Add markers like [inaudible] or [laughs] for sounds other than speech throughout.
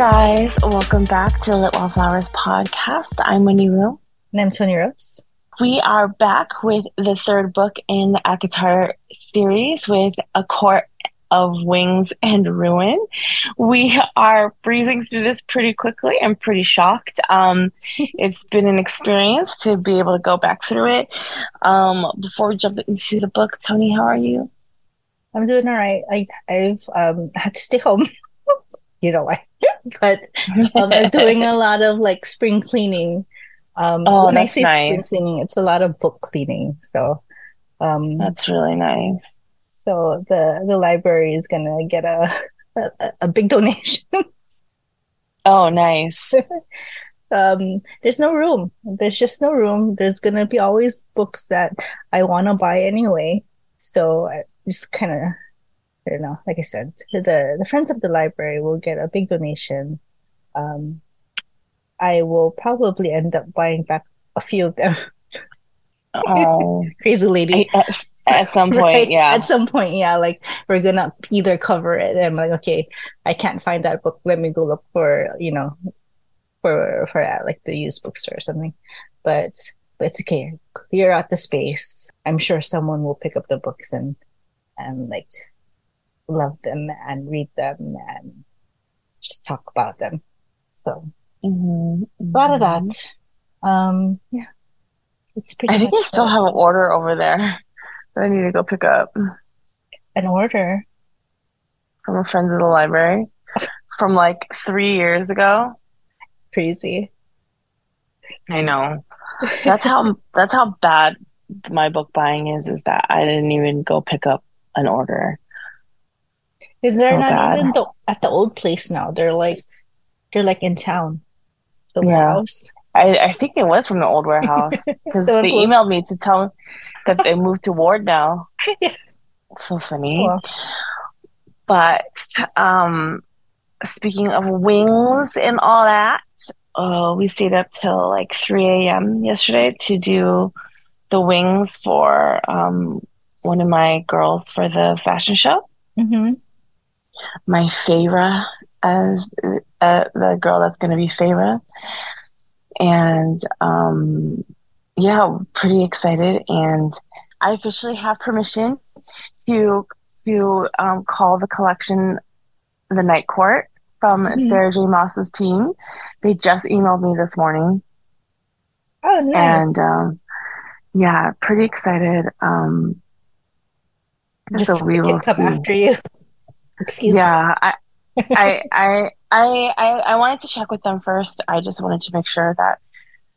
Guys. Welcome back to the Lit Wallflowers podcast. I'm Wendy Woo. And I'm Toni Rose. We are back with the third book in the ACOTAR series with A Court of Wings and Ruin. We are breezing through this pretty quickly. I'm pretty shocked. Um, [laughs] it's been an experience to be able to go back through it. Um, before we jump into the book, Toni, how are you? I'm doing all right. I, I've um, had to stay home. [laughs] you know [laughs] why? but um, I'm [laughs] doing a lot of like spring cleaning. Um, Oh, when I say nice. spring cleaning, it's a lot of book cleaning. So, um, That's really nice. so the the library is gonna get a [laughs] a, a big donation. Oh, nice. um, there's no room. There's just no room. There's gonna be always books that I want to buy anyway. So I just kind of, I don't know. Like I said, the the friends of the library will get a big donation. Um, I will probably end up buying back a few of them. Oh, [laughs] Crazy lady. at, at some [laughs] point, Right? yeah. At some point, yeah, like we're gonna either cover it. And I'm like, okay, I can't find that book. Let me go look for, you know, for for at like the used bookstore or something. But but it's okay. Clear out the space. I'm sure someone will pick up the books and and like love them and read them and just talk about them. So Mhm, a lot of mhm. that. Um, yeah, it's pretty I think I still have an order over there [laughs] that I need to go pick up an order. from a friend of the library from like three years ago. Crazy. I know. That's how [laughs] that's how bad my book buying is, is that I didn't even go pick up an order. Is they're So not bad. even the, at the old place now. They're like they're like in town. The Yeah. warehouse. I, I think it was from the old warehouse [laughs] because So they emailed me to tell me that they [laughs] moved to Ward now. Yeah. So funny. Well, But um, speaking of wings and all that, uh, we stayed up till like 3 a.m. yesterday to do the wings for um, one of my girls for the fashion show. mhm. My favorite as uh, the girl that's going to be favorite. And um, yeah, pretty excited. And I officially have permission to to um, call the collection the Night Court from Mhm. Sarah J. Maas's team. They just emailed me this morning, Oh, nice. and um, yeah, pretty excited. Um, Just so we will come see. after you. Excuse me. Yeah, [laughs] I, I, I, I, I, wanted to check with them first. I just wanted to make sure that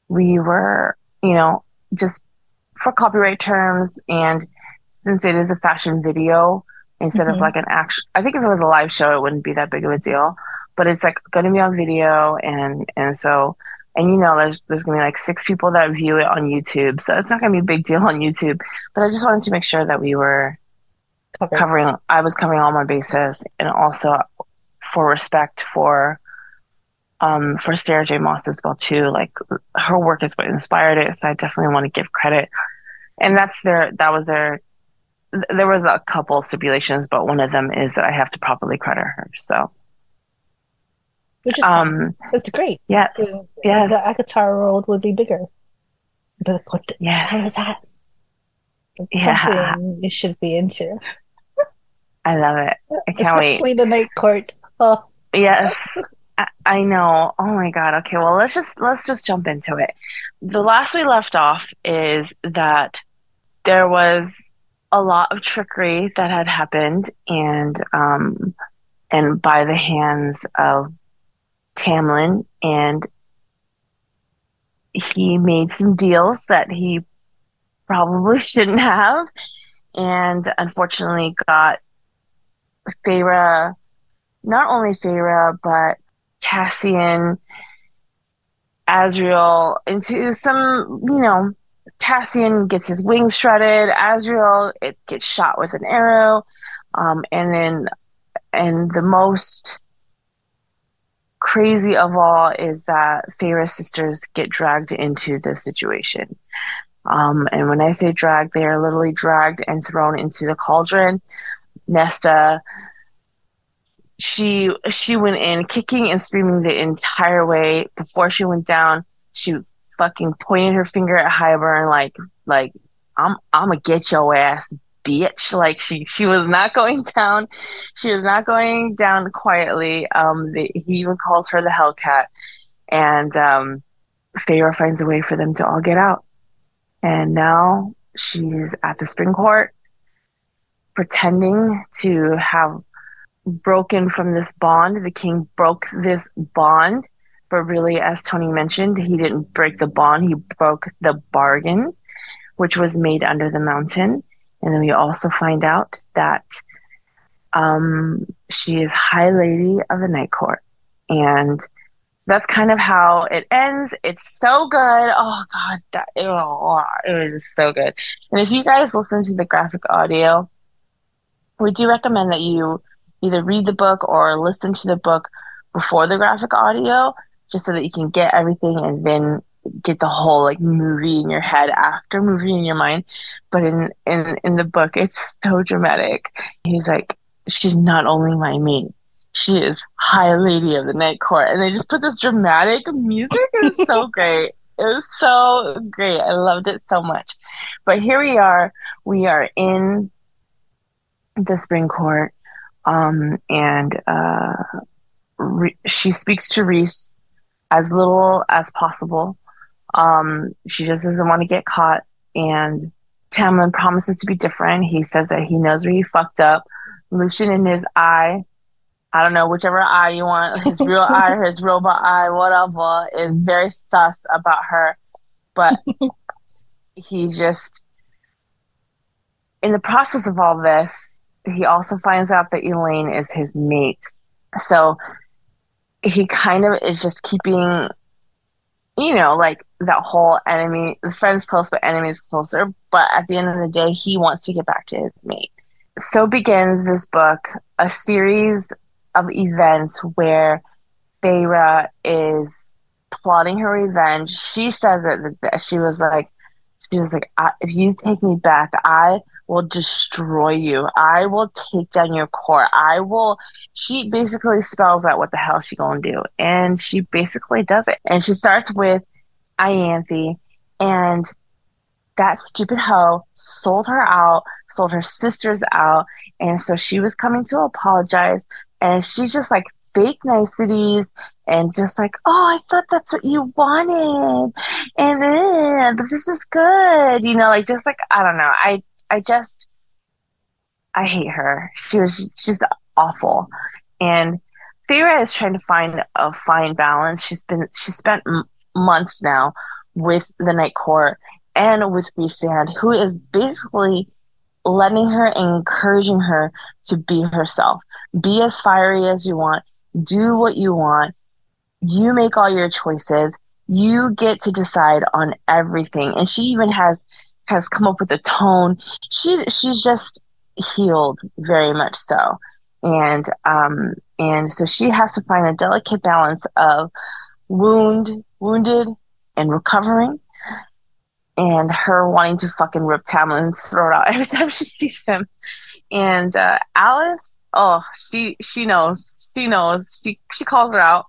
we were, you know, just for copyright terms and since it is a fashion video instead of Mhm. like an actual, I think if it was a live show, it wouldn't be that big of a deal. But it's like going to be on video, and and so and you know, there's there's going to be like six people that view it on YouTube, so it's not going to be a big deal on YouTube. But I just wanted to make sure that we were Covered. covering I was covering all my bases and also for respect for um for Sarah J. Maas as well too. Like her work is what inspired it, so I definitely want to give credit. And that's their that was their th- there was a couple stipulations, but one of them is that I have to properly credit her. So Which is um That's great. yes, The, yes. the ACOTAR world would be bigger. But like, what the yes. hell is that? It's Yeah. Something you should be into. I love it. I can't wait. Especially the night court. Oh, Yes. I, I know. Oh my God. Okay. Well, let's just let's just jump into it. The last we left off is that there was a lot of trickery that had happened and um and by the hands of Tamlin and he made some deals that he probably [laughs] shouldn't have and unfortunately got Feyre not only Feyre, but Cassian, Azriel into some, you know, Cassian gets his wings shredded. Azriel, it gets shot with an arrow. Um, and then, and the most crazy of all is that Feyre's sisters get dragged into this situation. Um, and when I say dragged, they are literally dragged and thrown into the cauldron. Nesta she she went in kicking and screaming the entire way. Before she went down, she fucking pointed her finger at Hybern like like I'm I'm gonna get your ass, bitch. Like she she was not going [laughs] down. She was not going down quietly. Um, the, he even calls her the Hellcat, and um, Feyre finds a way for them to all get out. And now she's at the spring court, pretending to have broken from this bond. The king broke this bond, but really, as Tony mentioned, he didn't break the bond, he broke the bargain, which was made under the mountain. And then we also find out that um, she is High Lady of the Night Court. And that's kind of how it ends. It's so good. Oh God, that, oh, it was so good. And if you guys listen to the graphic audio, we do recommend that you either read the book or listen to the book before the graphic audio, just so that you can get everything and then get the whole like movie in your head after movie in your mind. But in in in the book, it's so dramatic. He's like, she's not only my mate, she is High Lady of the Night Court, and they just put this dramatic music. It was so [laughs] great. It was so great. I loved it so much. But here we are. We are in the Spring Court um, and uh, Re- she speaks to Rhys as little as possible. Um, she just doesn't want to get caught. And Tamlin promises to be different. He says that he knows where he fucked up. Lucien in his eye, I don't know, whichever eye you want, [laughs] his real eye his robot eye, whatever, is very sus about her. But [laughs] he just, in the process of all this, he also finds out that Elain is his mate. So he kind of is just keeping, you know, like that whole enemy, friends close, but enemies closer. But at the end of the day, he wants to get back to his mate. So begins this book, a series of events where Feyre is plotting her revenge. She says that, that she was like, she was like, if you take me back, I will destroy you. I will take down your core. I will. She basically spells out what the hell she gonna do, and she basically does it. And she starts with Ianthe, and that stupid hoe sold her out, sold her sisters out, and so she was coming to apologize, and she just like fake niceties and just like, oh, I thought that's what you wanted, and then, but this is good, you know, like just like I don't know, I I just I hate her. She was she's awful, and Feyre is trying to find a fine balance. She's been she spent m- months now with the Night Court and with Rhysand, who is basically letting her and encouraging her to be herself. Be as fiery as you want. Do what you want. You make all your choices. You get to decide on everything. And she even has has come up with a tone. She she's just healed very much so, and um and so she has to find a delicate balance of wound wounded and recovering, and her wanting to fucking rip Tamlin's throat out [laughs] every time she sees him, and uh, Alis. Oh, she she knows. She knows. She she calls her out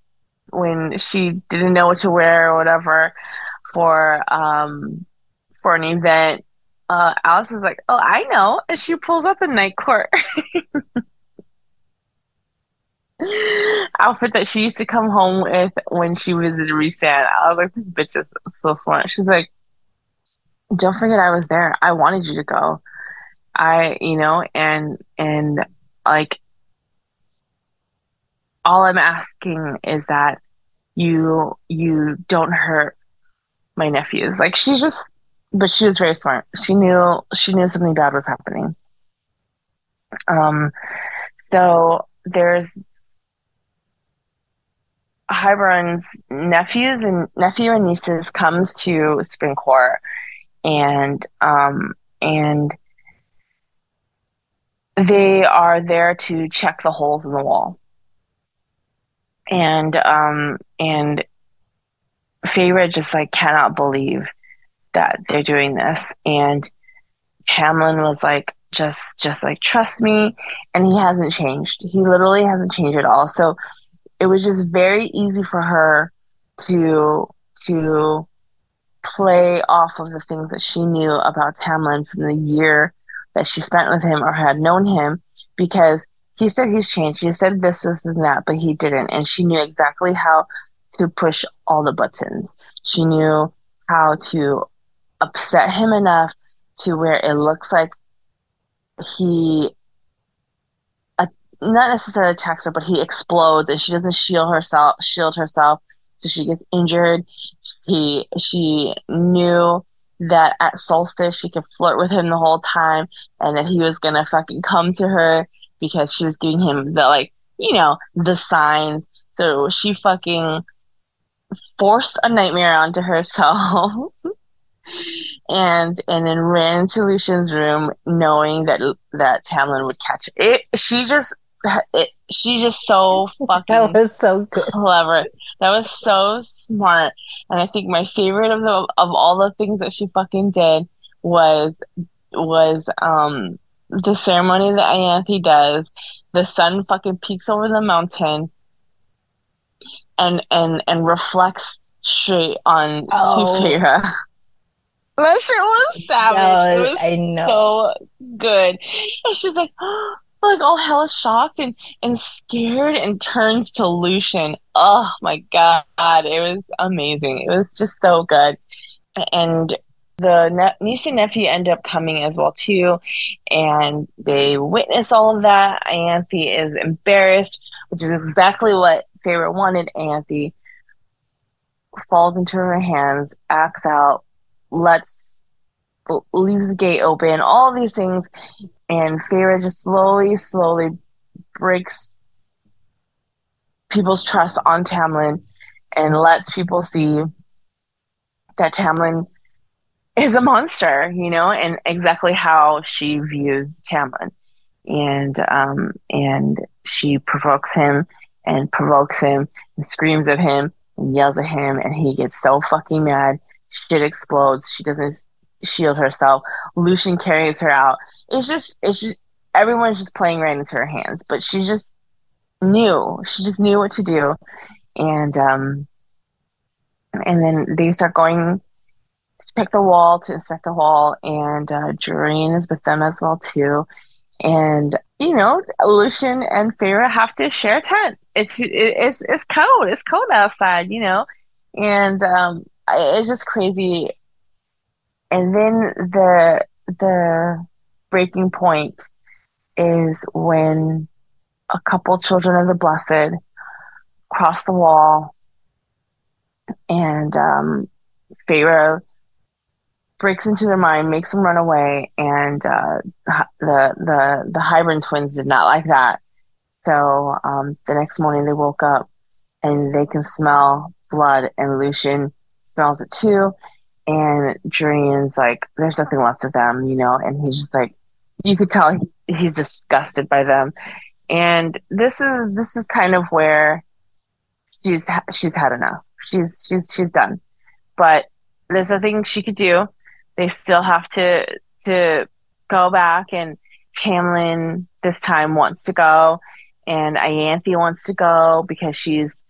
when she didn't know what to wear or whatever for um for an event, uh, Alis is like, "Oh, I know," and she pulls up a night court [laughs] outfit that she used to come home with when she visited Rhysand. I was like, "This bitch is so smart." She's like, "Don't forget, I was there. I wanted you to go. I, you know, and and like." All I'm asking is that you you don't hurt my nephews. Like she's just but she was very smart. She knew she knew something bad was happening. Um, so there's Hybern's nephews and nephew and nieces comes to Spring Court, and um, and they are there to check the holes in the wall. And um, and Feyre just like cannot believe that they're doing this. And Tamlin was like, just, just like, trust me. And he hasn't changed. He literally hasn't changed at all. So it was just very easy for her to, to play off of the things that she knew about Tamlin from the year that she spent with him or had known him because he said he's changed. He said this, this, and that, but he didn't. And she knew exactly how to push all the buttons. She knew how to upset him enough to where it looks like he uh, not necessarily attacks her, but he explodes and she doesn't shield herself shield herself so she gets injured. She she knew that at solstice she could flirt with him the whole time and that he was gonna fucking come to her because she was giving him the like, you know, the signs. So she fucking forced a nightmare onto herself [laughs] and and then ran into Lucien's room knowing that that Tamlin would catch it. She just it, she just so [laughs] fucking that was so good. clever. That was so smart. And I think my favorite of the of all the things that she fucking did was was um the ceremony that Ianthe does. The sun fucking peaks over the mountain and and and reflects straight on oh. That shit was savage. No, it was I know. so good. And she's like, oh, [gasps] like all hella shocked and, and scared and turns to Lucien. Oh my god, it was amazing. It was just so good. And the ne- niece and nephew end up coming as well too, and they witness all of that. Ianthe is embarrassed, which is exactly what Feyre wanted. Ianthe falls into her hands, acts out, lets leaves the gate open, all these things, and Feyre just slowly, slowly breaks people's trust on Tamlin and lets people see that Tamlin is a monster, you know, and exactly how she views Tamlin. And um and she provokes him and provokes him and screams at him and yells at him and he gets so fucking mad. Shit explodes. She doesn't shield herself. Lucien carries her out. It's just it's just everyone's just playing right into her hands. But she just knew. She just knew what to do. And um and then they start going to pick the wall to inspect the wall and uh Jurian is with them as well too. And you know, lucien and Feyre have to share a tent. It's it's it's cold. It's cold outside, you know, and um, it's just crazy and then the the breaking point is when a couple children of the blessed cross the wall and um, Feyre breaks into their mind, makes them run away, and uh, the the the Hybern twins did not like that. So um, the next morning they woke up and they can smell blood, and Lucien smells it too, and Jurian's like, there's nothing left of them, you know, and he's just like, you could tell he's disgusted by them. And this is this is kind of where she's she's had enough. She's she's she's done. But there's nothing she could do. They still have to to go back and Tamlin this time wants to go and Ianthe wants to go because she's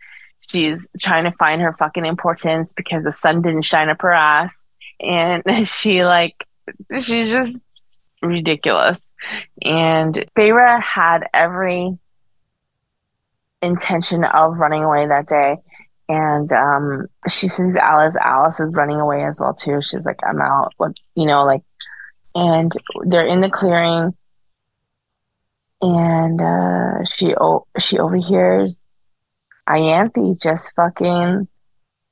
she's trying to find her fucking importance because the sun didn't shine up her ass and [laughs] she like she's just ridiculous and Feyre had every intention of running away that day and um, she sees alis alis is running away as well too. She's like, "I'm out." What you know, like, and they're in the clearing, and uh, she o- she overhears Ianthe just fucking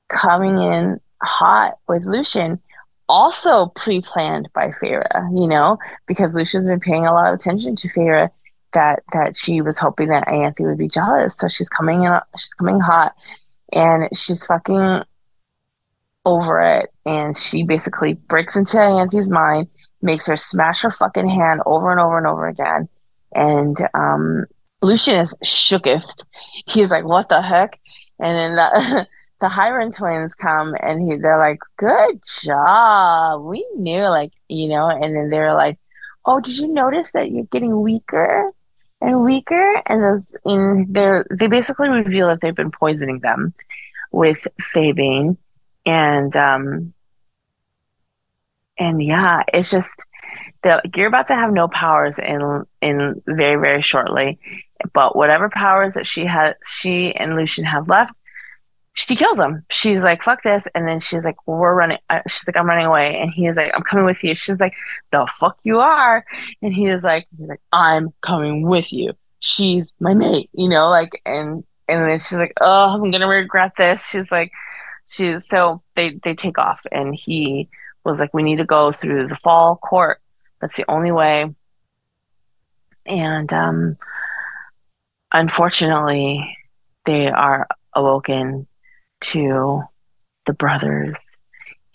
coming in hot with Lucien, also pre-planned by Feyre, you know, because Lucien's been paying a lot of attention to Feyre that that she was hoping that Ianthe would be jealous. So she's coming in she's coming hot and she's fucking over it and she basically breaks into Ianthe's mind, makes her smash her fucking hand over and over and over again. And um Lucien is shooketh. He's like, "What the heck?" And then the [laughs] the Hybern twins come and he, they're like, "Good job, we knew," like you know, and then they're like, "Oh, did you notice that you're getting weaker and weaker?" And those, in they they basically reveal that they've been poisoning them with Faebane, and um, and yeah, it's just that you're about to have no powers in in very very shortly, but whatever powers that she had, she and Lucien have left she kills him. She's like, fuck this. And then she's like, we're running. Uh, she's like, I'm running away. And he's like, I'm coming with you. She's like, the fuck you are. And he is like, he's like, I'm coming with you. She's my mate, you know, like, and, and then she's like, oh, I'm going to regret this. She's like, she's, so they, they take off and he was like, we need to go through the fall court. That's the only way. And, um, unfortunately, they are awoken to the brothers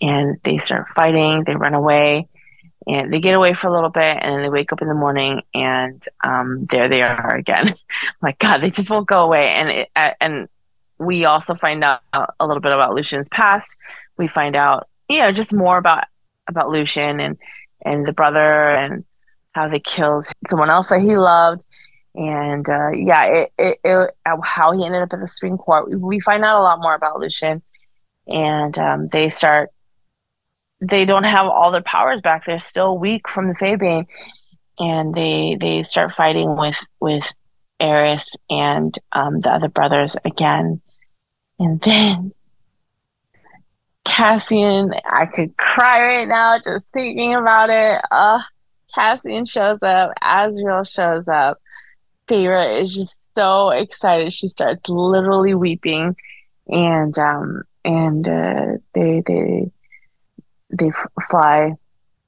and they start fighting. They run away and they get away for a little bit and then they wake up in the morning and um, there they are again. [laughs] like God, they just won't go away. And it, and we also find out a little bit about Lucien's past. We find out, you know, just more about about Lucien and and the brother and how they killed someone else that he loved and uh, yeah, it, it, it, how he ended up at the Spring Court. We, find out a lot more about Lucien, and um, they start. They don't have all their powers back. They're still weak from the Faebane, and they they start fighting with with Eris and um, the other brothers again, and then Cassian. I could cry right now just thinking about it. Uh, Cassian shows up. Azriel shows up Feyre is just so excited. She starts literally weeping, and um, and uh, they they they fly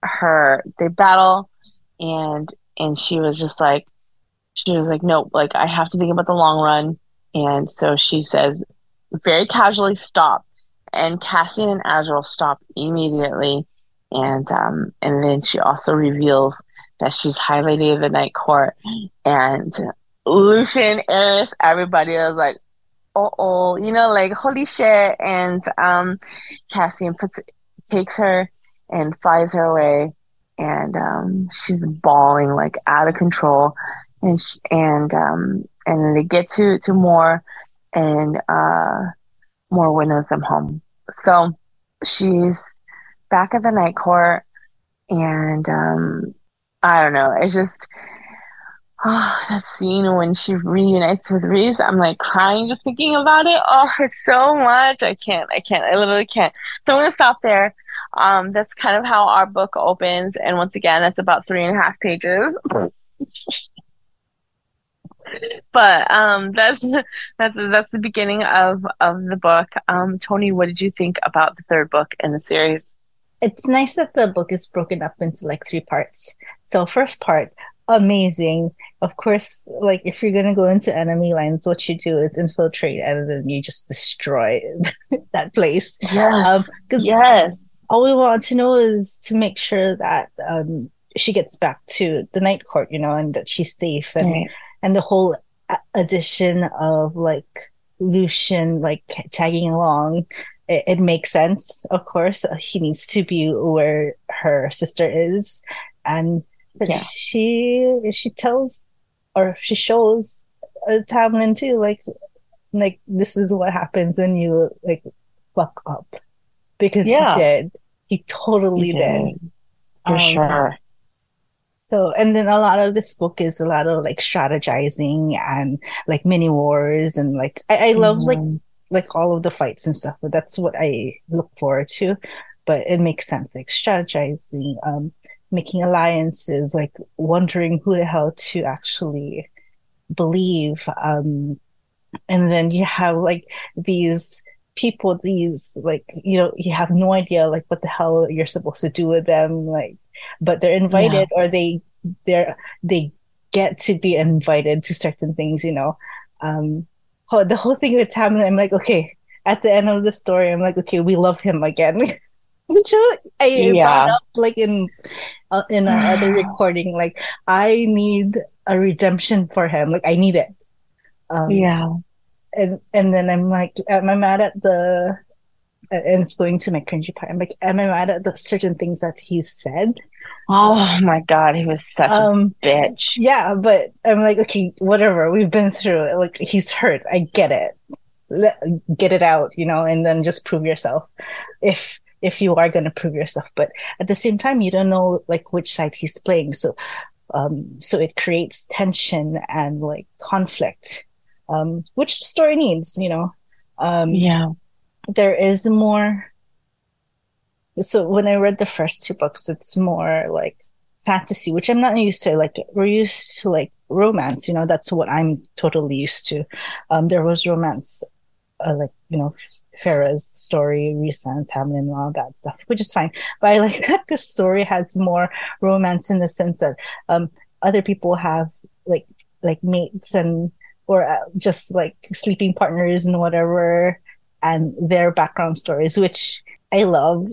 her. They battle, and and she was just like, she was like, nope, like I have to think about the long run. And so she says, very casually, stop. And Cassian and Azriel stop immediately. And um, and then she also reveals that she's High Lady of the Night Court, and Lucien, Eris, everybody was like, "Oh, oh," you know, like holy shit. And um, Cassian puts takes her and flies her away, and um, she's bawling like out of control. And she, and um, and they get to to more and uh, Mor winnows them home. So she's back at the night court, and um, I don't know. It's just oh, that scene when she reunites with Rhys, I'm like crying just thinking about it. Oh, it's so much. I can't, I can't, I literally can't. So I'm to stop there. Um, that's kind of how our book opens. And once again, that's about three and a half pages. [laughs] but um, that's that's that's the beginning of of the book. Um, Toni, what did you think about the third book in the series? It's nice that the book is broken up into like three parts. So first part, amazing. Of course, like if you're gonna go into enemy lines, what you do is infiltrate and then you just destroy [laughs] that place. Yes. Um, yes. All we want to know is to make sure that um, she gets back to the night court, you know, and that she's safe and right. and the whole addition of like Lucien like tagging along it, it, makes sense of course he needs to be where her sister is and yeah. she she tells or she shows uh, Tamlin too, like like this is what happens when you like fuck up because yeah. he did. He totally he did. did. For um, sure. So, and then a lot of this book is a lot of like strategizing and like mini wars and like I, I love mm-hmm. like like all of the fights and stuff. But that's what I look forward to. But it makes sense, like strategizing, um, making alliances, like wondering who the hell to actually believe. Um, and then you have like these people, these like, you know, you have no idea like what the hell you're supposed to do with them. Like, but they're invited yeah. or they, they're, they get to be invited to certain things, you know. Um, the whole thing with Tamlin, I'm like, okay, at the end of the story, I'm like, okay, we love him again. [laughs] which I yeah. brought up like in uh, in our other [sighs] recording. Like I need a redemption for him. Like I need it. Um, yeah. and and then I'm like, am I mad at the? And it's going to my cringy part. I'm like, am I mad at the certain things that he said? Oh my god, he was such um, a bitch. Yeah, but I'm like, okay, whatever. We've been through it. Like he's hurt. I get it. Let, get it out, you know, and then just prove yourself. If if you are going to prove yourself, but at the same time, you don't know like which side he's playing. So, um, so it creates tension and like conflict um, which the story needs, you know. Um, yeah. There is more. So when I read the first two books, it's more like fantasy, which I'm not used to. Like we're used to like romance, you know. That's what I'm totally used to. Um, there was romance, uh, like you know, Feyre's story, and Tamlin, and all that stuff, which is fine. But I like [laughs] that the story has more romance in the sense that um, other people have like like mates and or uh, just like sleeping partners and whatever and their background stories which i love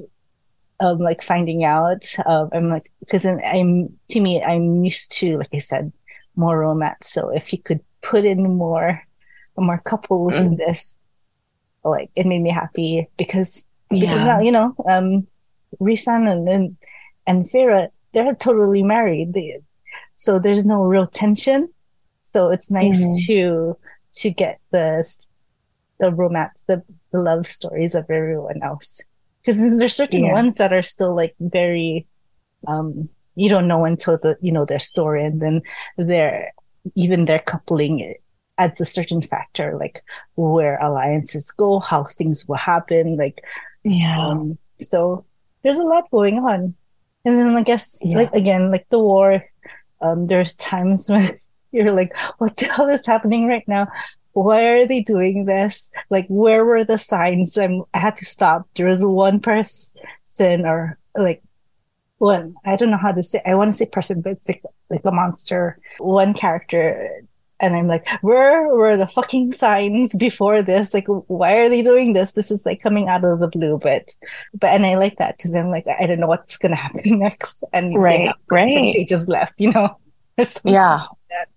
um like finding out um i'm like because i'm to me i'm used to like i said more romance so if you could put in more more couples mm. in this like it made me happy because yeah. because now you know um Rhysand and and, and Feyre they're totally married they, so there's no real tension so it's nice mm-hmm. to to get the the romance, the, the love stories of everyone else. Because [laughs] there's certain yeah. ones that are still like very um you don't know until the you know their story and then their even their coupling adds a certain factor like where alliances go how things will happen like yeah um, so there's a lot going on and then i guess yeah. like again like the war um there's times [laughs] when you're like, what the hell is happening right now? Why are they doing this? Like, where were the signs? I'm, I had to stop. There was one person or like one, I don't know how to say, I want to say person, but it's like, like a monster, one character. And I'm like, where were the fucking signs before this? Like, why are they doing this? This is like coming out of the blue, but, but, and I like that because I'm like, I don't know what's going [laughs] to happen next. And right, right. pages left, you know? [laughs] yeah,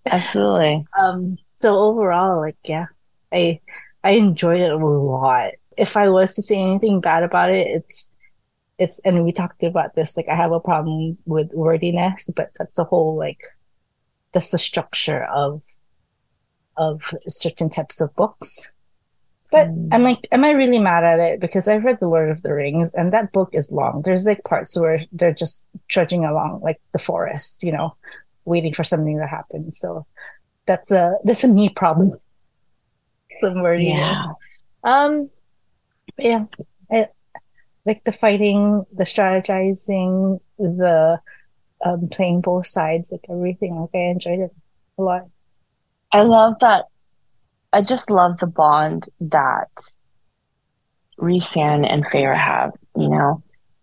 absolutely. Um, so overall, like, yeah, I I enjoyed it a lot. If I was to say anything bad about it, it's it's and we talked about this. Like, I have a problem with wordiness, but that's the whole like that's the structure of of certain types of books. But mm. I'm like, am I really mad at it? Because I've read The Lord of the Rings and that book is long. There's like parts where they're just trudging along like the forest, you know, waiting for something to happen. So that's a that's a me problem. Some Yeah. Um. Yeah. I, like the fighting, the strategizing, the um, playing both sides, like everything. Like I enjoyed it a lot. I love that. I just love the bond that Rhysand and Feyre have, you know,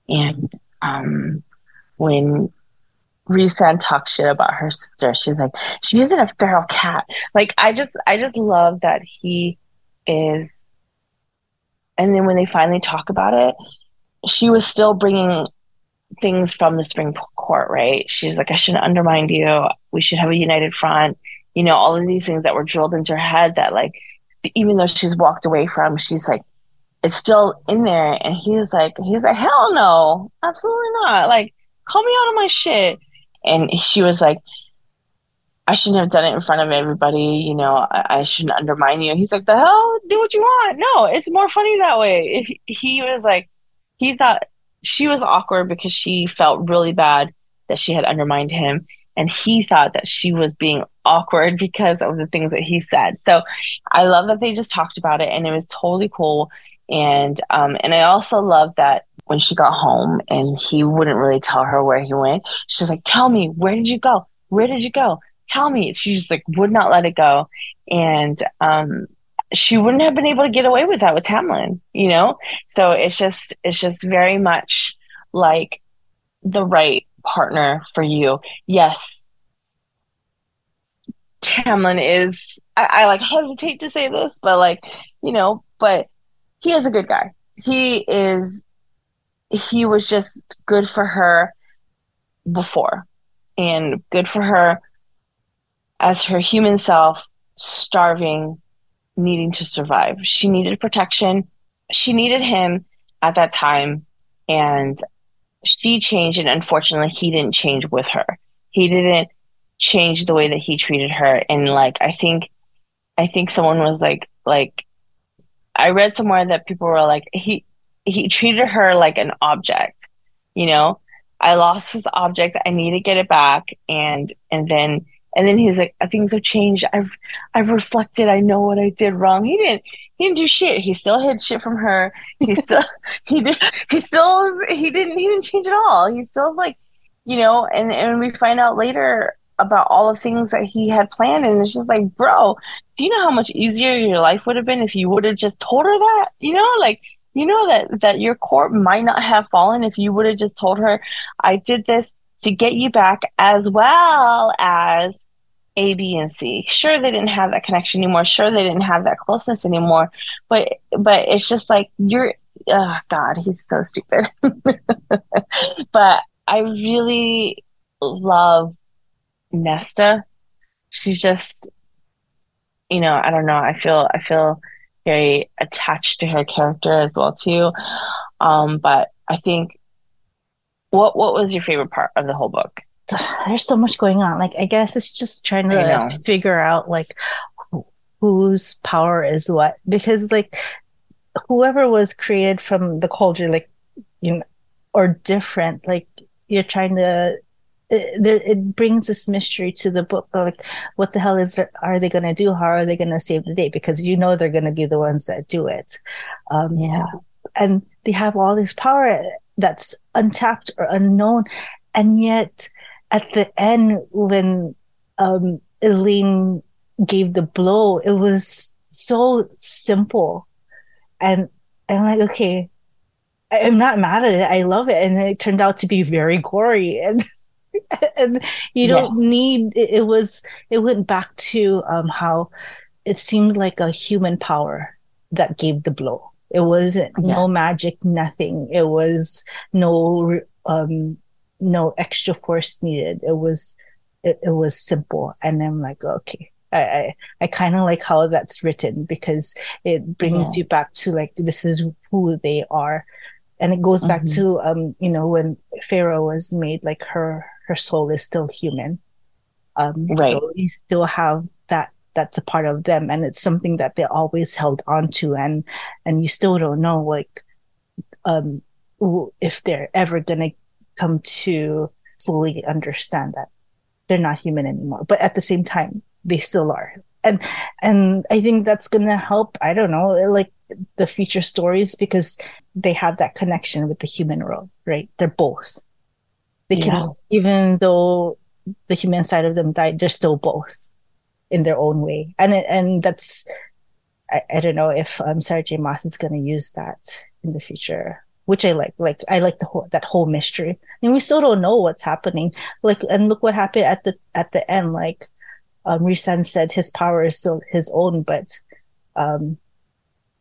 and um, when Rhysand talks shit about her sister. She's like, she isn't a feral cat. Like, I just, I just love that he is. And then when they finally talk about it, she was still bringing things from the spring court, right? She's like, I shouldn't undermine you. We should have a united front. You know, all of these things that were drilled into her head that, like, even though she's walked away from, she's like, it's still in there. And he's like, he's like, hell no, absolutely not. Like, call me out on my shit and she was like I shouldn't have done it in front of everybody. You know, I, I, shouldn't undermine you. He's like, the hell, do what you want. No, it's more funny that way. he was like, he thought she was awkward because she felt really bad that she had undermined him. And he thought that she was being awkward because of the things that he said. So I love that they just talked about it and it was totally cool. And, um, and I also love that when she got home and he wouldn't really tell her where he went. She's like, Tell me, where did you go? Where did you go? Tell me. She just like would not let it go. And um she wouldn't have been able to get away with that with Tamlin, you know? So it's just it's just very much like the right partner for you. Yes. Tamlin is I, I like hesitate to say this, but like, you know, but he is a good guy. He is he was just good for her before and good for her as her human self starving needing to survive. She needed protection. She needed him at that time. And she changed. And unfortunately, he didn't change with her. He didn't change the way that he treated her. And like, I think, I think someone was like, like, I read somewhere that people were like, he, he treated her like an object, you know? I lost this object. I need to get it back. And, and then, and then he's like, uh, things have changed. I've, I've reflected. I know what I did wrong. He didn't, he didn't do shit. He still hid shit from her. He [laughs] still, he did, he still, he didn't, he didn't change at all. He still like, you know, and, and we find out later about all the things that he had planned. And it's just like, bro, do you know how much easier your life would have been if you would have just told her that? You know, like, you know that that your court might not have fallen if you would have just told her i did this to get you back as well as a b and c. Sure they didn't have that connection anymore. Sure they didn't have that closeness anymore. But but it's just like you're oh god he's so stupid. [laughs] But i really love nesta. She's just you know i don't know i feel i feel very attached to her character as well too. Um, but I think what what was your favorite part of the whole book? [sighs] There's so much going on. Like I guess it's just trying to figure out like whose power is what because like whoever was created from the cauldron like you know or different like you're trying to it, there, it brings this mystery to the book like what the hell is are they going to do? How are they going to save the day? Because you know they're going to be the ones that do it. Um, yeah. and they have all this power that's untapped or unknown. And yet at the end when um, Elain gave the blow it was so simple. And I'm like okay I'm not mad at it. I love it. And it turned out to be very gory. [laughs] And [laughs] and you don't yeah. need it, it, was it went back to um how it seemed like a human power that gave the blow it wasn't yeah. no magic nothing it was no um no extra force needed it was it, it was simple and i'm like okay I, I, I kind of like how that's written because it brings yeah. you back to like this is who they are and it goes mm-hmm. back to um you know when Feyre was made like her her soul is still human um right. so you still have that that's a part of them and it's something that they always held on to and and you still don't know like um if they're ever gonna come to fully understand that they're not human anymore but at the same time they still are and and i think that's gonna help i don't know like the future stories because they have that connection with the human world, right? They're both. They can, yeah. even though the human side of them died, they're still both in their own way. And and that's, I, I don't know if um, Sarah J. Maas is going to use that in the future, which I like. Like I like the whole that whole mystery, and we still don't know what's happening. Like, and look what happened at the at the end. Like, um, Rhysand said his power is still his own, but um,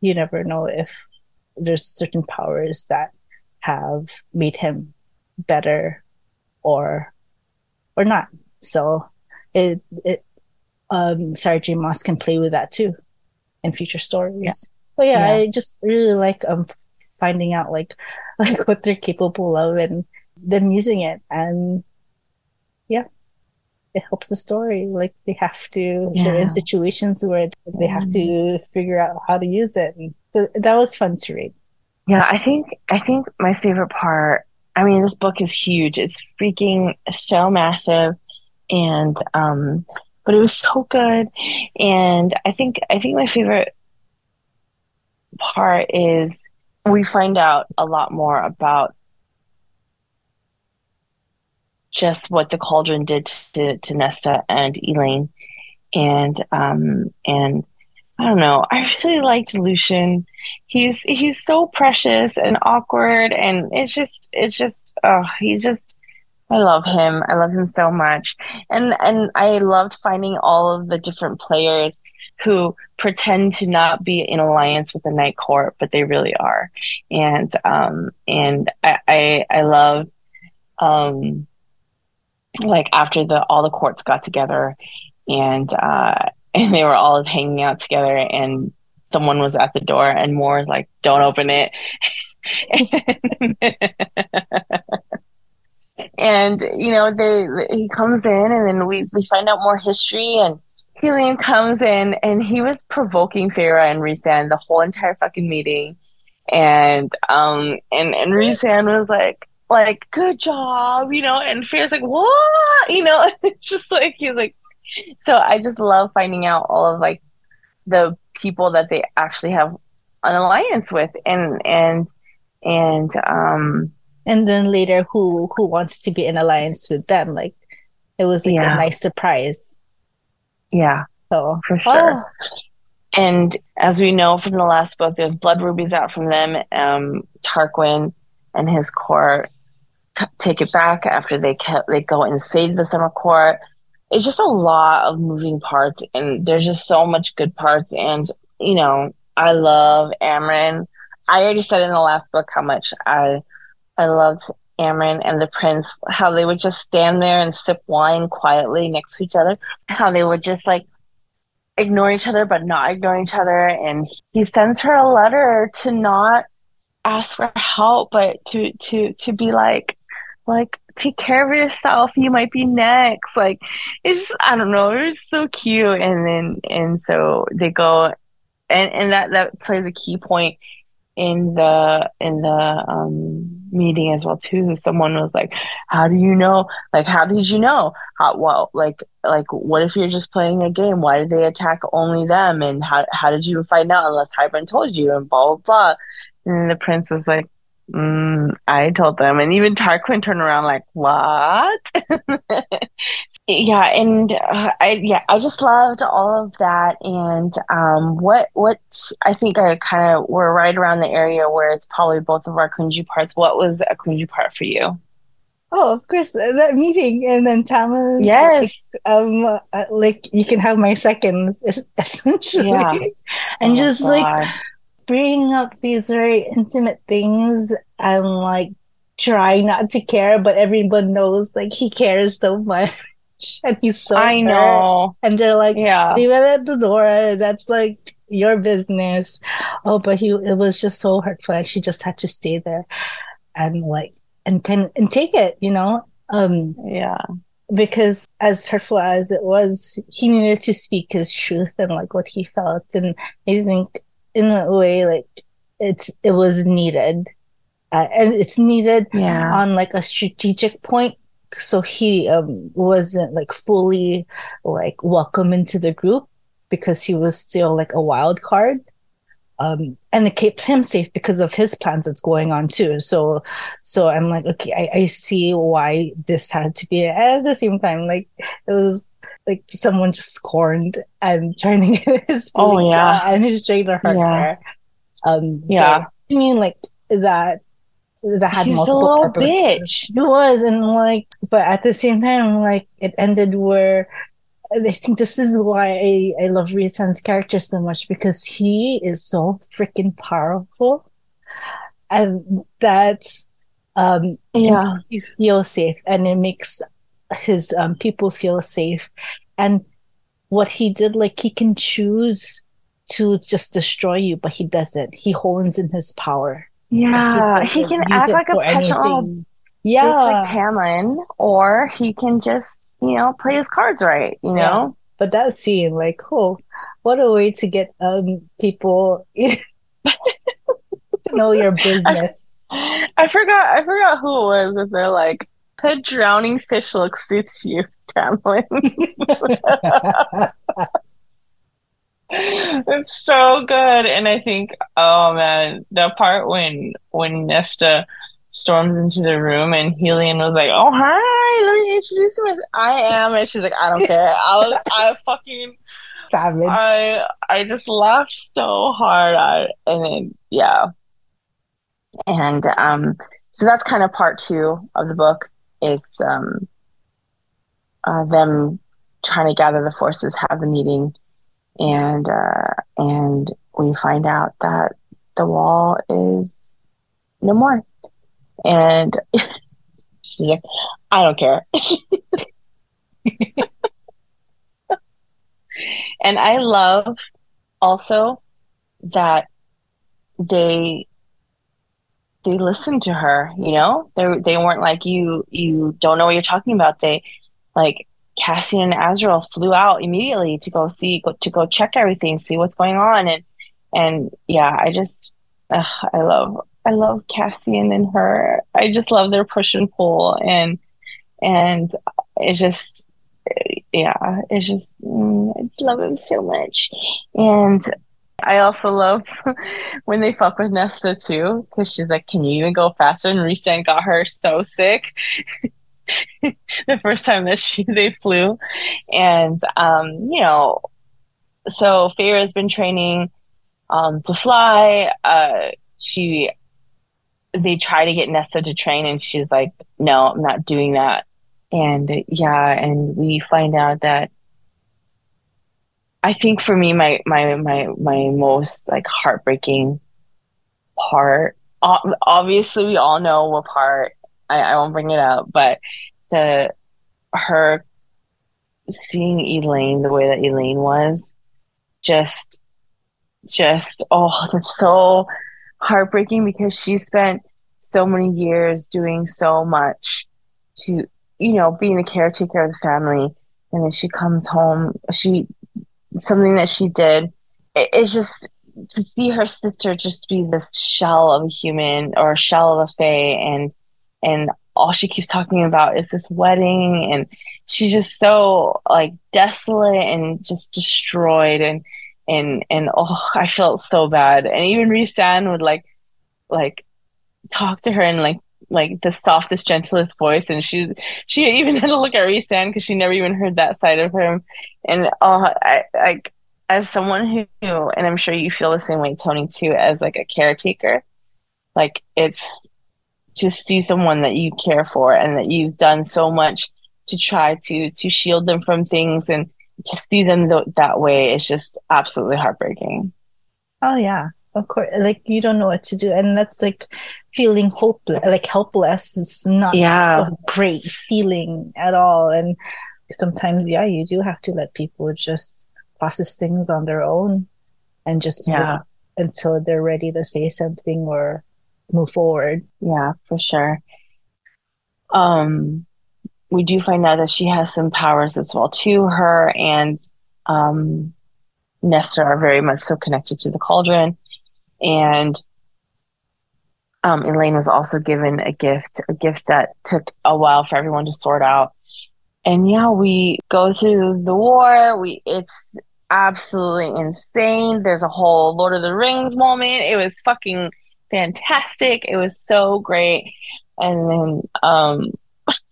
you never know if there's certain powers that have made him better or or not. So it it um Sarah J. Maas can play with that too in future stories. Yeah. But yeah, yeah, I just really like um finding out like [laughs] like what they're capable of and them using it and yeah it helps the story. Like they have to, yeah. they're in situations where they have to mm-hmm. figure out how to use it. And so that was fun to read. Yeah, I think I think my favorite part. I mean, this book is huge. It's freaking so massive, and um, but it was so good. And I think I think my favorite part is we find out a lot more about just what the cauldron did to, to Nesta and Elain, And um and I don't know, I really liked Lucien. He's he's so precious and awkward and it's just it's just oh he just I love him. I love him so much. And and I loved finding all of the different players who pretend to not be in alliance with the Night Court, but they really are. And um and I I, I love um like after the all the courts got together and uh and they were all hanging out together and someone was at the door and Mor's like, don't open it. [laughs] and you know, they he comes in and then we we find out more history and Helion comes in and he was provoking Feyre and Rhysand the whole entire fucking meeting. And um and, and Rhysand was like, like, good job, you know, and Feyre's like, what? You know, [laughs] it's just like he's like so I just love finding out all of like the people that they actually have an alliance with and and and um and then later who who wants to be in alliance with them. Like it was like yeah. a nice surprise. Yeah. So for sure. Oh. and as we know from the last book there's blood rubies out from them. Um tarquin and his court t- take it back after they kept they go and save the summer court it's just a lot of moving parts and there's just so much good parts and you know i love amren i already said in the last book how much i i loved amren and the prince how they would just stand there and sip wine quietly next to each other how they would just like ignore each other but not ignore each other and he sends her a letter to not ask for help but to to to be like like take care of yourself you might be next. Like it's just i don't know it's so cute. And then and so they go and and that that plays a key point in the in the um meeting as well too. Someone was like how do you know? Like how did you know? How well like like what if you're just playing a game? Why did they attack only them? And how how did you find out unless Hybern told you? And blah blah blah. And the prince was like Mm, I told them, and even Tarquin turned around like, "What?" [laughs] yeah, and uh, I yeah, I just loved all of that, and um, what what I think I kind of were right around the area where it's probably both of our Quincy parts. What was a Quincy part for you? Oh, of course, uh, that meeting, and then Tamlin. Yes. Like, um, uh, like you can have my seconds, [laughs] essentially, yeah. and oh, just God. like bringing up these very intimate things and like try not to care, but everyone knows like he cares so much. [laughs] and he's so I hurt. know. And they're like, yeah, leave it at the door. That's like your business. Oh, but he it was just so hurtful and she just had to stay there and like and can and take it, you know? Um yeah. Because as hurtful as it was, he needed to speak his truth and like what he felt. And I think in a way like it's it was needed. Uh, and it's needed yeah. on like a strategic point. So he um, wasn't like fully like welcome into the group because he was still like a wild card. Um, and it kept him safe because of his plans that's going on too. So so i'm like okay I, I see why this had to be at the same time. Like it was like someone just scorned and [laughs] trying to get his oh yeah. and he's trying to hurt yeah. her. Um yeah. So, i mean like that that had he's multiple purposes. bitch. it was and like but at the same time like it ended where I think this is why I, I love Rhysand's character so much because he is so freaking powerful. And that um yeah. you feel safe and it makes his um, people feel safe. And what he did, like he can choose to just destroy you, but he doesn't. He hones in his power. Yeah, he, he, can act like a petulant yeah. like Tamlin, or he can just, you know, play his cards right, you know? Yeah. But that scene, like, oh, what a way to get um people [laughs] to know your [laughs] business. I, I forgot I forgot who it was. If they're like, the drowning fish look suits you, Tamlin. [laughs] it's so good. And I think, oh man, the part when when Nesta storms into the room and Helion was like, "Oh hi, let me introduce you. I am," and she's like, "I don't care." I was, I fucking savage. I I just laughed so hard. I and then yeah, and um, so that's kind of part two of the book it's um, uh, them trying to gather the forces, have the meeting, and uh, and we find out that the wall is no more. And she's [laughs] like, I don't care. [laughs] and I love also that they they listened to her, you know? They they weren't like you you don't know what you're talking about. They like Cassian and Azriel flew out immediately to go see go, to go check everything, see what's going on and and yeah, I just I love I love Cassian and her. I just love their push and pull and and it's just yeah, it's just mm, I just love him so much. And I also love [laughs] when they fuck with Nesta too, because she's like, "Can you even go faster?" And Rhysand got her so sick [laughs] the first time that she [laughs] they flew, and um, you know, so Feyre's been training um, to fly. Uh, she they try to get Nesta to train, and she's like, "No, I'm not doing that." And yeah, and we find out that I think for me, my my my my most like heartbreaking part. Obviously, we all know what part. I, I won't bring it up, but the her seeing Elain the way that Elain was, just just oh, [laughs] that's so heartbreaking because she spent so many years doing so much to you know being the caretaker of the family and then she comes home she something that she did it, it's just to see her sister just be this shell of a human or shell of a fae and and all she keeps talking about is this wedding and she's just so like desolate and just destroyed and and and oh I felt so bad. And even Rhysand would like like talk to her and like like the softest gentlest voice and she she even [laughs] had to look at Rhysand because she never even heard that side of him and oh I like as someone who and I'm sure you feel the same way Toni too as like a caretaker like it's to see someone that you care for and that you've done so much to try to to shield them from things and to see them th- that way is just absolutely heartbreaking. Oh yeah, of course. Like you don't know what to do, and that's like feeling hopeless, like helpless is not yeah. a great feeling at all. And sometimes, yeah, you do have to let people just process things on their own and just yeah. until they're ready to say something or move forward. Yeah, for sure. Um, we do find out that she has some powers as well too. Her and um, Nesta are very much so connected to the cauldron, and um, Elain was also given a gift, a gift that took a while for everyone to sort out. And yeah, we go through the war. We it's absolutely insane. There's a whole Lord of the Rings moment. It was fucking fantastic. It was so great. And then um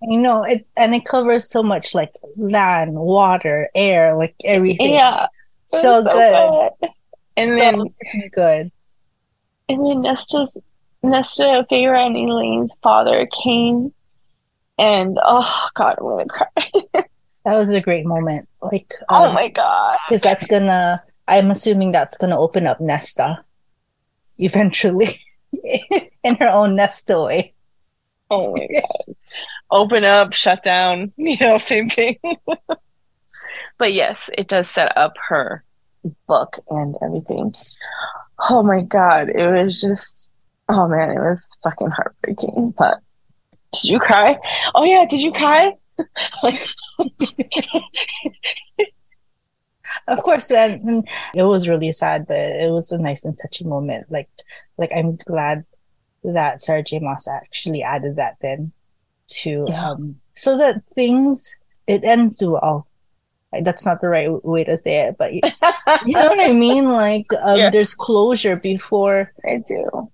you know it and it covers so much like land, water, air, like everything. Yeah. So, so, good. good. And so then good. And then Nesta's Nesta, Feyre and Elain's father came and oh god, I'm gonna cry. [laughs] that was a great moment. Like oh um, my god. Because that's gonna I'm assuming that's gonna open up Nesta eventually [laughs] in her own Nesta way. Oh my god. Open up, shut down, [laughs] you know, same thing. but yes, it does set up her book and everything. Oh my god, it was just oh man, it was fucking heartbreaking. But did you cry? Oh yeah, did you cry? like [laughs] of course and it was really sad but it was a nice and touching moment like like i'm glad that sarah j maas actually added that then to yeah. um so that things it ends well that's not the right way to say it but you, you know what i mean like [laughs] um, yeah. there's closure before i do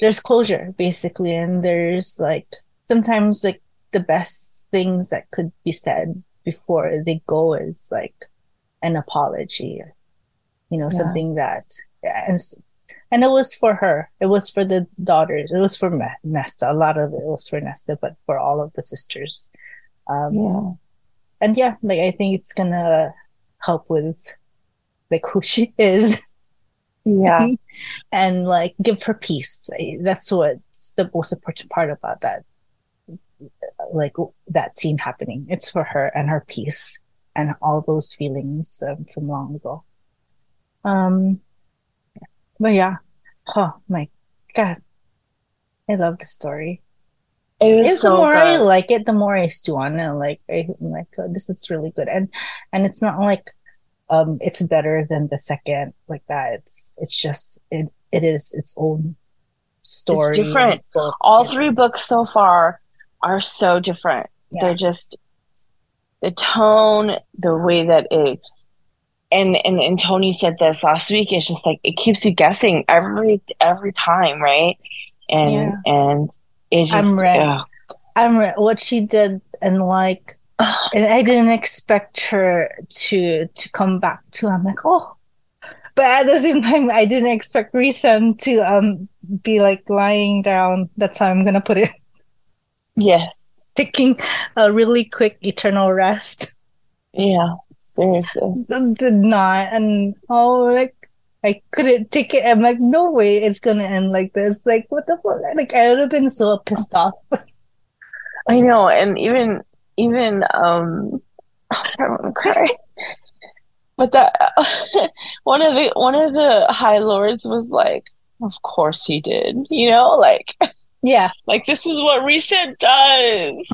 there's closure basically and there's like sometimes like the best things that could be said before they go is like an apology, you know, yeah. something that, and, and it was for her. It was for the daughters. It was for Nesta. A lot of it was for Nesta, but for all of the sisters. Um, yeah. And yeah, like I think it's gonna help with like [laughs] who she is. Yeah. [laughs] and like give her peace. That's what's the most important part about that. Like that scene happening. It's for her and her peace and all those feelings um, from long ago. Um, but yeah, oh my god, I love the story. It was It's the so more I like it, the more I stew on it. Like I'm like oh, this is really good, and and it's not like um it's better than the second like that. It's it's just it it is its own story. It's different. book. All Yeah. three books so far are so different. Yeah. They're just the tone, the way that it's and, and and Toni said this last week. It's just like it keeps you guessing every every time, right? And Yeah. and it's just I'm ready. ugh. I'm re- what she did, and like, [sighs] and I didn't expect her to to come back to. I'm like, oh, but at the same time, I didn't expect Rhysand to um be like lying down. That's how I'm gonna put it. yes, Taking a really quick eternal rest. yeah, seriously. Did not, and oh, like. I couldn't take it. I'm like, no way, it's gonna end like this. Like, what the fuck? Like, I would have been so pissed off. [laughs] I know, and even even um, I want to cry. But that [laughs] one of the one of the High Lords was like, "Of course he did," you know, like Yeah, [laughs] like this is what Reset does,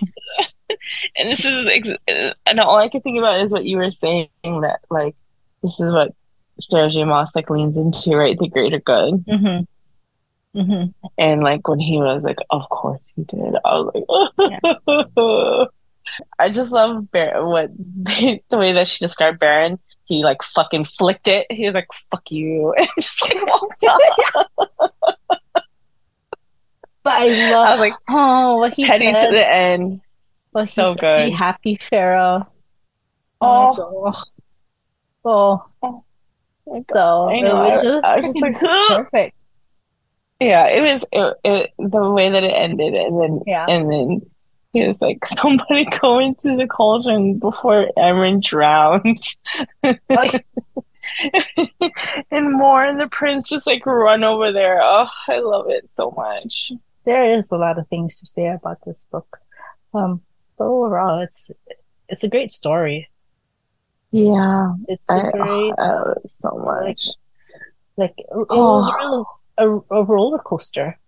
and this is ex- and all I could think about is what you were saying that like this is what Sarah J. Maas like leans into, right? The greater good, mm-hmm. Mm-hmm. and like when he was like, "Of course he did," I was like, [laughs] I just love Beron, what [laughs] the way that she described Beron. He like fucking flicked it. He was like, "Fuck you," [laughs] and just like walked off. But I love I was like, oh what he petty to the end. He So said, good. Be happy, Feyre. Oh, oh, oh. My God. So I it know. was just, I was just [laughs] like, [laughs] perfect. yeah. It was it, it, the way that it ended, and then Yeah. and then he was like, [laughs] "Somebody go into the cauldron before Amren drowns." Like, and more and the prince just like run over there. Oh, I love it so much. there is a lot of things to say about this book. Um, but overall, it's it's a great story. Yeah, It's a I, great, I love it so much. like it was Oh. really a, a roller coaster.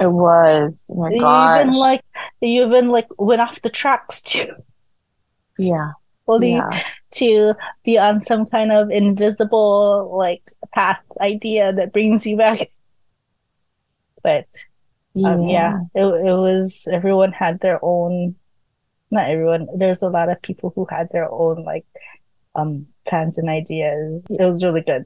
It was. Oh my gosh. even like they even like went off the tracks too, [laughs] Yeah, only yeah, to be on some kind of invisible like path idea that brings you back. But um, yeah, it it was everyone had their own, not everyone. There's a lot of people who had their own like um plans and ideas. It was really good,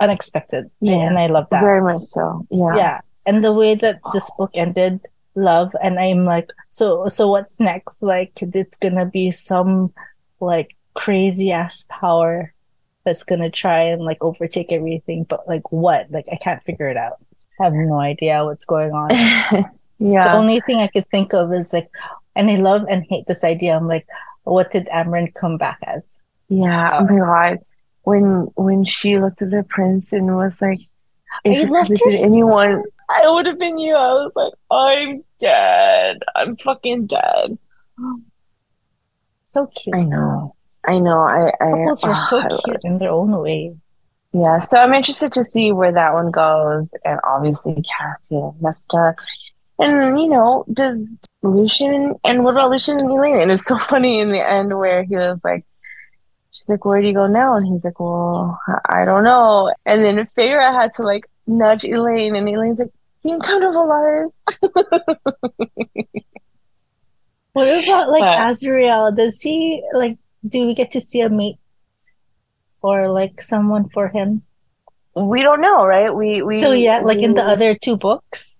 unexpected, Yeah. and I love that. Very much so. Yeah. Yeah, and the way that this book ended, love, and I'm like, so so what's next? Like, it's gonna be some like crazy ass power that's gonna try and like overtake everything, but like what? Like I can't figure it out. I have no idea what's going on. [laughs] Yeah, the only thing I could think of is like, and I love and hate this idea. I'm like, what did Amren come back as? Yeah. Oh my God. When when she looked at the prince and was like, if I it could her have been anyone, I would have been you. I was like, I'm dead. I'm fucking dead. So cute. I know. I know. I, I Couples are ah, so I love cute in their own way. Yeah, so I'm interested to see where that one goes, and obviously Cassian, Nesta, and you know, does Lucien and what about Lucien and Elain? And it's so [laughs] funny in the end where he was like, she's like, where do you go now? And he's like, well, I don't know. And then Feyre had to like nudge Elain, and Elain's like, you can come to Velaris. [laughs] What about like But- Azriel? Does he like do we get to see a mate or like someone for him? We don't know, right? We we So yeah, like in the other two books.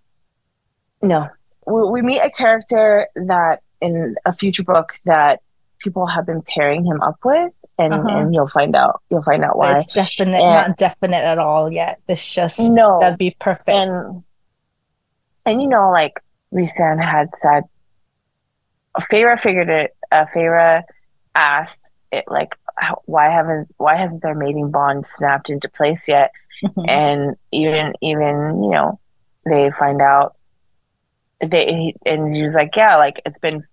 No, we, we meet a character that in a future book that people have been pairing him up with, and Uh-huh. and you'll find out. You'll find out why. it's definite, Yeah. not definite at all yet. It's just No, that'd be perfect. and and you know, like Rhysand had said, Feyre figured it. Uh, Feyre asked it, like, why haven't why hasn't their mating bond snapped into place yet? Mhm. and even even you know they find out they and he was like yeah like it's been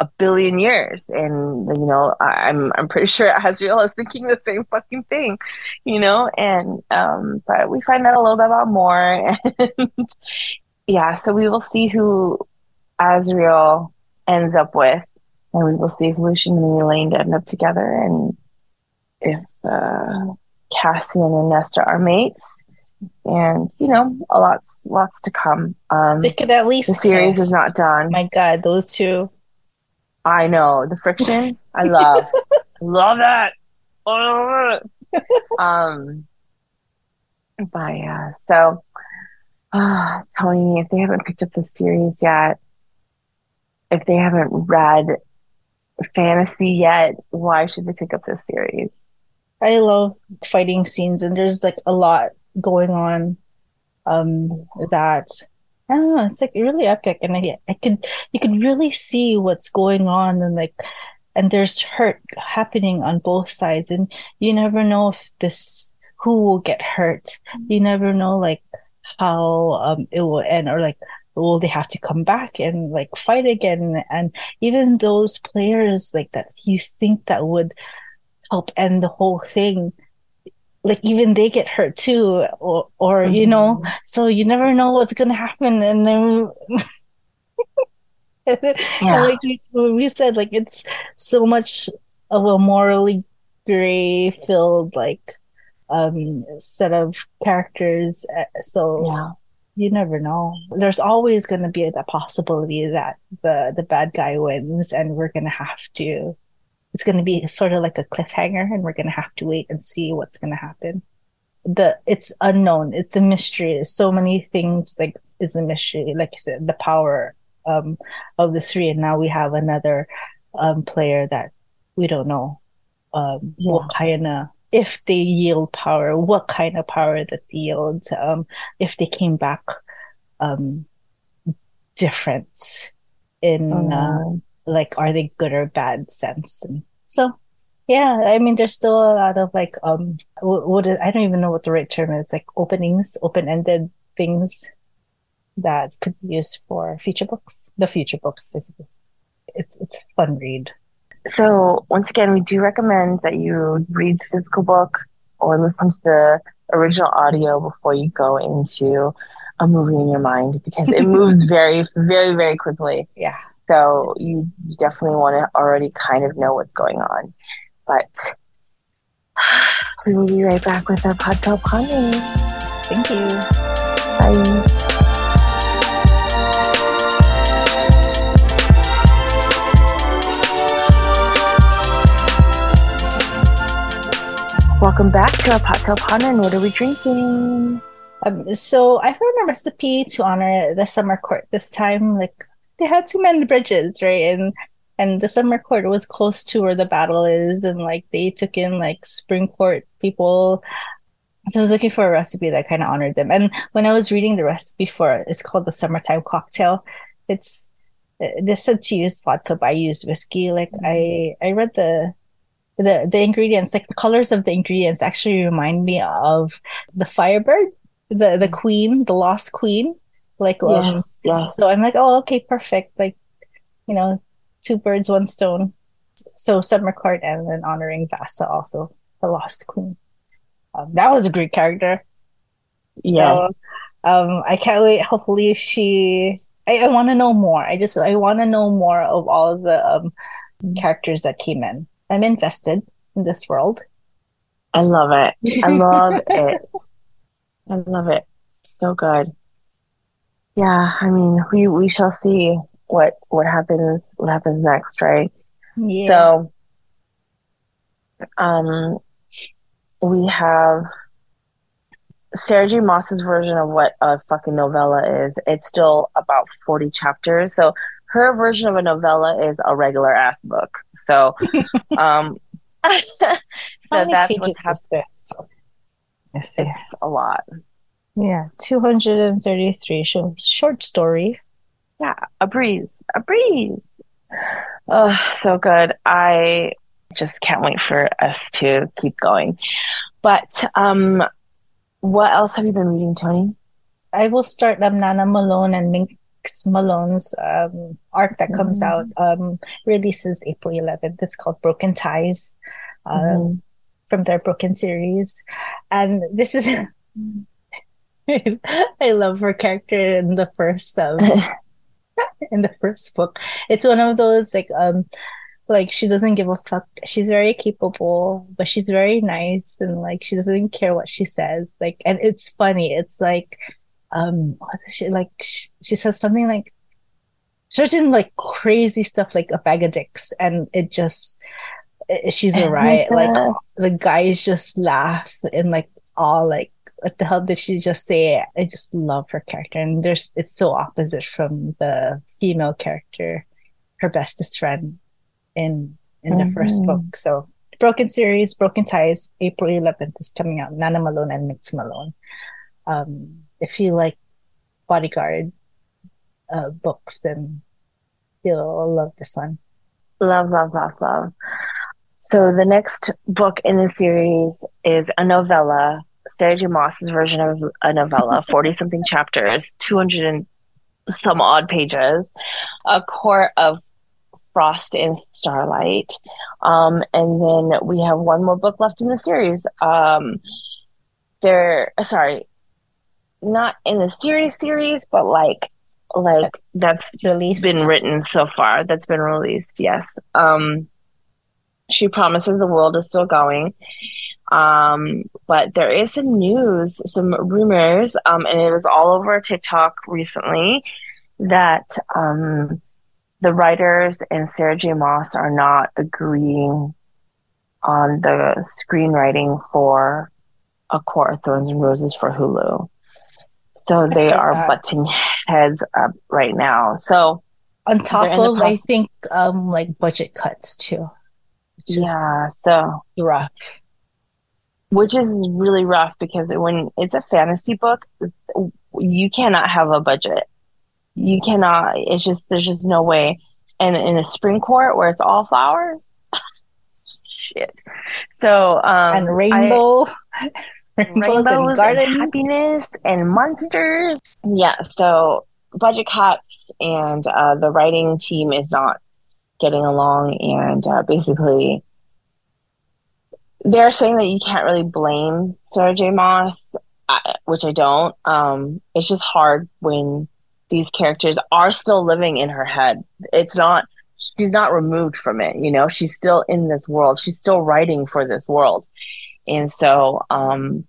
a billion years. And, you know, I, am I'm pretty sure Azriel is thinking the same fucking thing, you know, and, um, but we find out a little bit about more. [laughs] And yeah, so we will see who Azriel ends up with. And we will see if lucien and Elain end up together and if uh, Cassian and Nesta are mates and you know a lots lots to come um they could at least the series is not done my god those two i know the friction i love. [laughs] Love that. [laughs] Um but yeah so uh toni if they haven't picked up the series yet if they haven't read fantasy yet why should they pick up this series? I love fighting scenes, and there's like a lot going on um that I don't know, it's like really epic and I I could you could really see what's going on and like and there's hurt happening on both sides and you never know if this who will get hurt. You never know like how um it will end or like will they have to come back and like fight again and even those players like that you think that would help end the whole thing like even they get hurt too or or mm-hmm. you know mm-hmm. so you never know what's gonna happen and then [laughs] yeah. like we said like it's so much of a morally gray filled like um set of characters uh, so yeah. you never know there's always going to be the possibility that the the bad guy wins and we're going to have to it's going to be sort of like a cliffhanger and we're going to have to wait and see what's going to happen. The it's unknown. It's a mystery. So many things like is a mystery like i said the power um of the three and now we have another um player that we don't know um yeah. what kind of if they yield power what kind of power that they yield um if they came back um different in oh, uh, like are they good or bad sense and so yeah i mean there's still a lot of like um what is i don't even know what the right term is like openings open-ended things that could be used for future books the future books it's it's a fun read. So once again we do recommend that you read the physical book or listen to the original audio before you go into a movie in your mind because it [laughs] moves very very very quickly. Yeah so you definitely want to already kind of know what's going on. But [sighs] we will be right back with our Pot-Tail Pondering. Thank you. Bye. Welcome back to our Ponder. And what are we drinking? Um, so I found a recipe to honor the summer court this time. Like they had to mend the bridges, right? And and the summer court was close to where the battle is, and like they took in like spring court people. So I was looking for a recipe that kind of honored them. And when I was reading the recipe for it, it's called the summertime cocktail. It's they said to use vodka, but I used whiskey. Like I mm-hmm. I read the the the ingredients, like the colors of the ingredients, actually remind me of the Firebird, the the mm-hmm. queen, the lost queen like, yes, yes. So I'm like, oh, okay, perfect. Like, you know, two birds, one stone. So Summer Court and then honoring Vassa also, the Lost Queen. Um, that was a great character. Yeah. So, um, I can't wait. Hopefully, she. I, I want to know more. I just I want to know more of all of the um, characters that came in. I'm invested in this world. I love it. I love [laughs] it. I love it. So good yeah, I mean, we we shall see what what happens what happens next, right? Yeah. So, um, we have Sarah J. Maas's version of what a fucking novella is. It's still about forty chapters, so her version of a novella is a regular ass book. So, [laughs] um, so that's what's happening. It's a lot. Yeah, 233 short story. Yeah, a breeze, a breeze. Oh, so good. I just can't wait for us to keep going. But um, what else have you been reading, Toni? I will start um, Nana Malone and Mink Mix Malone's um, arc that comes mm-hmm. out um, releases April 11th. It's called Broken Ties um, mm-hmm. from their Broken series. And this is, [laughs] [laughs] I love her character in the first, um, [laughs] in the first book. It's one of those like, um, like she doesn't give a fuck. She's very capable, but she's very nice and like she doesn't care what she says. Like, and it's funny. It's like, um, what is she like? She, she says something like certain like crazy stuff, like a bag of dicks, and it just she's a riot. Like the guys just laugh and like all like what the hell did she just say? I just love her character, and there's it's so opposite from the female character, her bestest friend in in mm-hmm. the first mm-hmm. book. So Broken Series, Broken Ties, April 11th is coming out. Nana Malone and Mix Malone. Um, if you like bodyguard uh, books, then you'll love this one. Love, love, love, love. So the next book in the series is a novella, Sarah J. Maas's version of a novella, [laughs] 40 something chapters, 200 and some odd pages, a court of Frost and Starlight. Um, and then we have one more book left in the series. Um, there, sorry, not in the series series, but like like that's released. been written so far. That's been released. Yes. Um, she promises the world is still going. Um, but there is some news, some rumors, um, and it was all over TikTok recently that um, the writers and Sarah J. Maas are not agreeing on the screenwriting for A Court of Thorns and Roses for Hulu. So they are that. butting heads up right now. So on top of, I think, um, like budget cuts too. yeah. So rough. Which is really rough because when it's a fantasy book, you cannot have a budget. You cannot it's just there's just no way. And in a spring court where it's all flowers [laughs] shit. So um and rainbow [laughs] I, rainbows, and gardens. and happiness and monsters. Yeah so budget cuts and uh, the writing team is not getting along and uh, basically they're saying that you can't really blame Sarah J. Maas, uh, which I don't. Um, it's just hard when these characters are still living in her head. It's not she's not removed from it, you know, she's still in this world. She's still writing for this world. And so um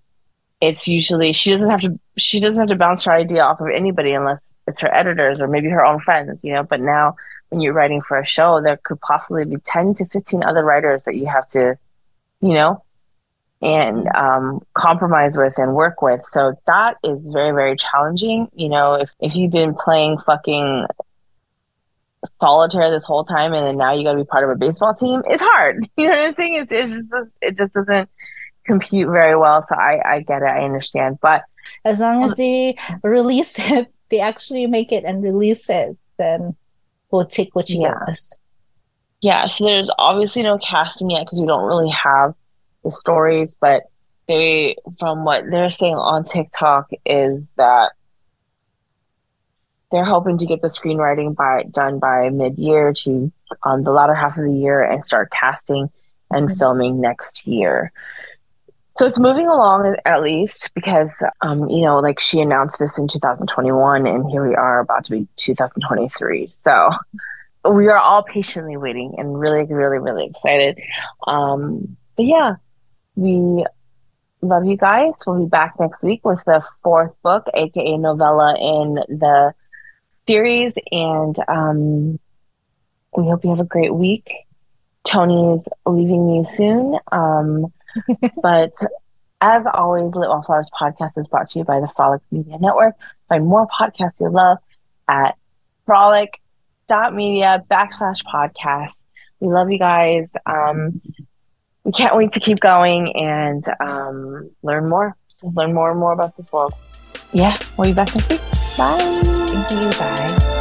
it's usually she doesn't have to she doesn't have to bounce her idea off of anybody unless it's her editors or maybe her own friends, you know, but now when you're writing for a show there could possibly be 10 to 15 other writers that you have to you know and um, compromise with and work with. So that is very, very challenging. You know, if, if you've been playing fucking solitaire this whole time and then now you got to be part of a baseball team, it's hard. [laughs] You know what I'm saying? It's, it's just, it just doesn't compute very well. So I, I get it. I understand. But as long as they release [laughs] it, they actually make it and release it, then we'll take what you yeah. give us. Yeah. So there's obviously no casting yet because we don't really have the stories, but they, from what they're saying on TikTok, is that they're hoping to get the screenwriting by done by mid-year to um, the latter half of the year and start casting and mm-hmm. filming next year. So it's moving along at least because, um, you know, like she announced this in 2021 and here we are about to be 2023. So we are all patiently waiting and really, really, really excited. Um, but yeah, we love you guys. We'll be back next week with the fourth book, aka novella in the series. And um, we hope you have a great week. Toni's leaving me soon. Um, [laughs] but as always, Lit Wallflowers podcast is brought to you by the Frolic Media Network. Find more podcasts you love at frolic.media backslash podcast. We love you guys. Um, we can't wait to keep going and um, learn more. Just learn more and more about this world. Yeah, we'll be back next week. Bye. Thank you. Bye.